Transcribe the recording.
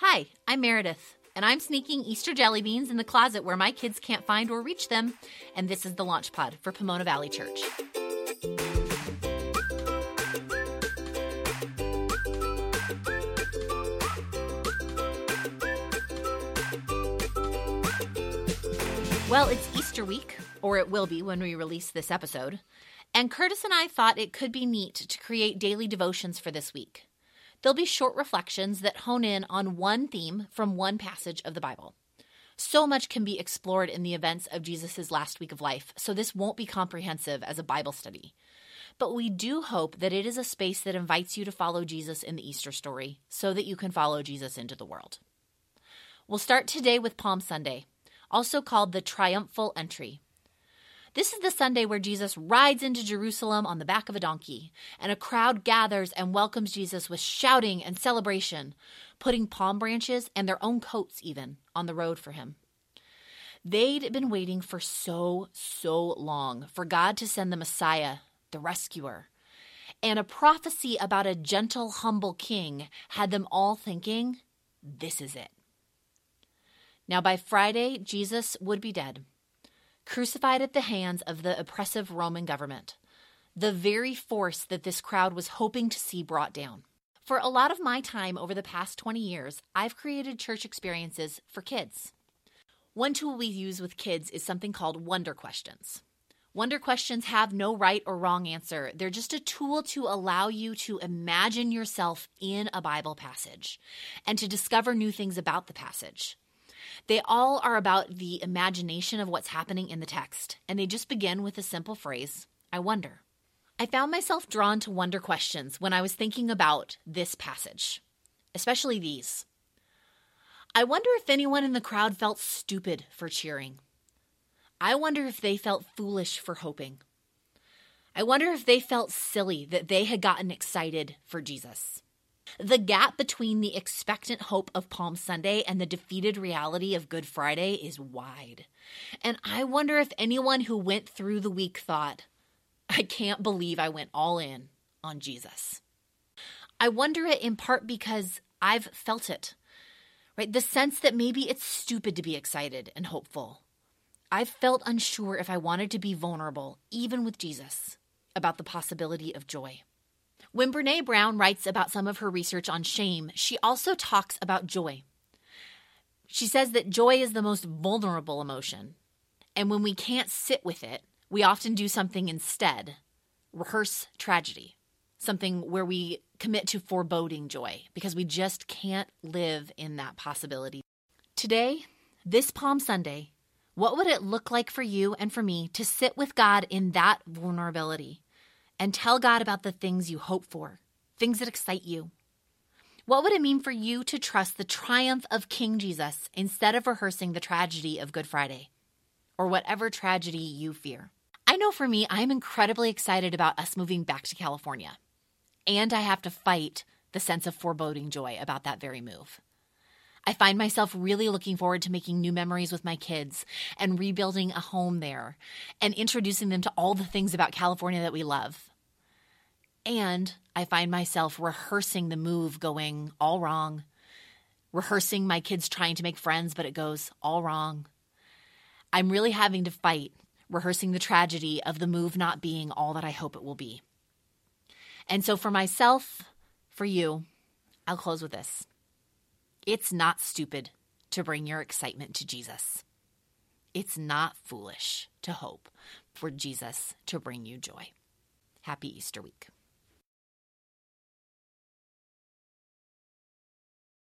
Hi, I'm Meredith, and I'm sneaking Easter jelly beans in the closet where my kids can't find or reach them. And this is the Launch Pod for Pomona Valley Church. Well, it's Easter week, or it will be when we release this episode. And Curtis and I thought it could be neat to create daily devotions for this week. They'll be short reflections that hone in on one theme from one passage of the Bible. So much can be explored in the events of Jesus' last week of life, so this won't be comprehensive as a Bible study. But we do hope that it is a space that invites you to follow Jesus in the Easter story so that you can follow Jesus into the world. We'll start today with Palm Sunday, also called the Triumphal Entry. This is the Sunday where Jesus rides into Jerusalem on the back of a donkey, and a crowd gathers and welcomes Jesus with shouting and celebration, putting palm branches and their own coats even on the road for him. They'd been waiting for so, so long for God to send the Messiah, the rescuer. And a prophecy about a gentle, humble king had them all thinking, this is it. Now, by Friday, Jesus would be dead crucified at the hands of the oppressive Roman government, the very force that this crowd was hoping to see brought down. For a lot of my time over the past 20 years, I've created church experiences for kids. One tool we use with kids is something called Wonder Questions. Wonder questions have no right or wrong answer. They're just a tool to allow you to imagine yourself in a Bible passage and to discover new things about the passage. They all are about the imagination of what's happening in the text, and they just begin with a simple phrase I wonder. I found myself drawn to wonder questions when I was thinking about this passage, especially these. I wonder if anyone in the crowd felt stupid for cheering. I wonder if they felt foolish for hoping. I wonder if they felt silly that they had gotten excited for Jesus. The gap between the expectant hope of Palm Sunday and the defeated reality of Good Friday is wide. And I wonder if anyone who went through the week thought, I can't believe I went all in on Jesus. I wonder it in part because I've felt it, right? The sense that maybe it's stupid to be excited and hopeful. I've felt unsure if I wanted to be vulnerable, even with Jesus, about the possibility of joy. When Brene Brown writes about some of her research on shame, she also talks about joy. She says that joy is the most vulnerable emotion. And when we can't sit with it, we often do something instead rehearse tragedy, something where we commit to foreboding joy because we just can't live in that possibility. Today, this Palm Sunday, what would it look like for you and for me to sit with God in that vulnerability? And tell God about the things you hope for, things that excite you. What would it mean for you to trust the triumph of King Jesus instead of rehearsing the tragedy of Good Friday or whatever tragedy you fear? I know for me, I'm incredibly excited about us moving back to California. And I have to fight the sense of foreboding joy about that very move. I find myself really looking forward to making new memories with my kids and rebuilding a home there and introducing them to all the things about California that we love. And I find myself rehearsing the move going all wrong, rehearsing my kids trying to make friends, but it goes all wrong. I'm really having to fight, rehearsing the tragedy of the move not being all that I hope it will be. And so, for myself, for you, I'll close with this. It's not stupid to bring your excitement to Jesus. It's not foolish to hope for Jesus to bring you joy. Happy Easter week.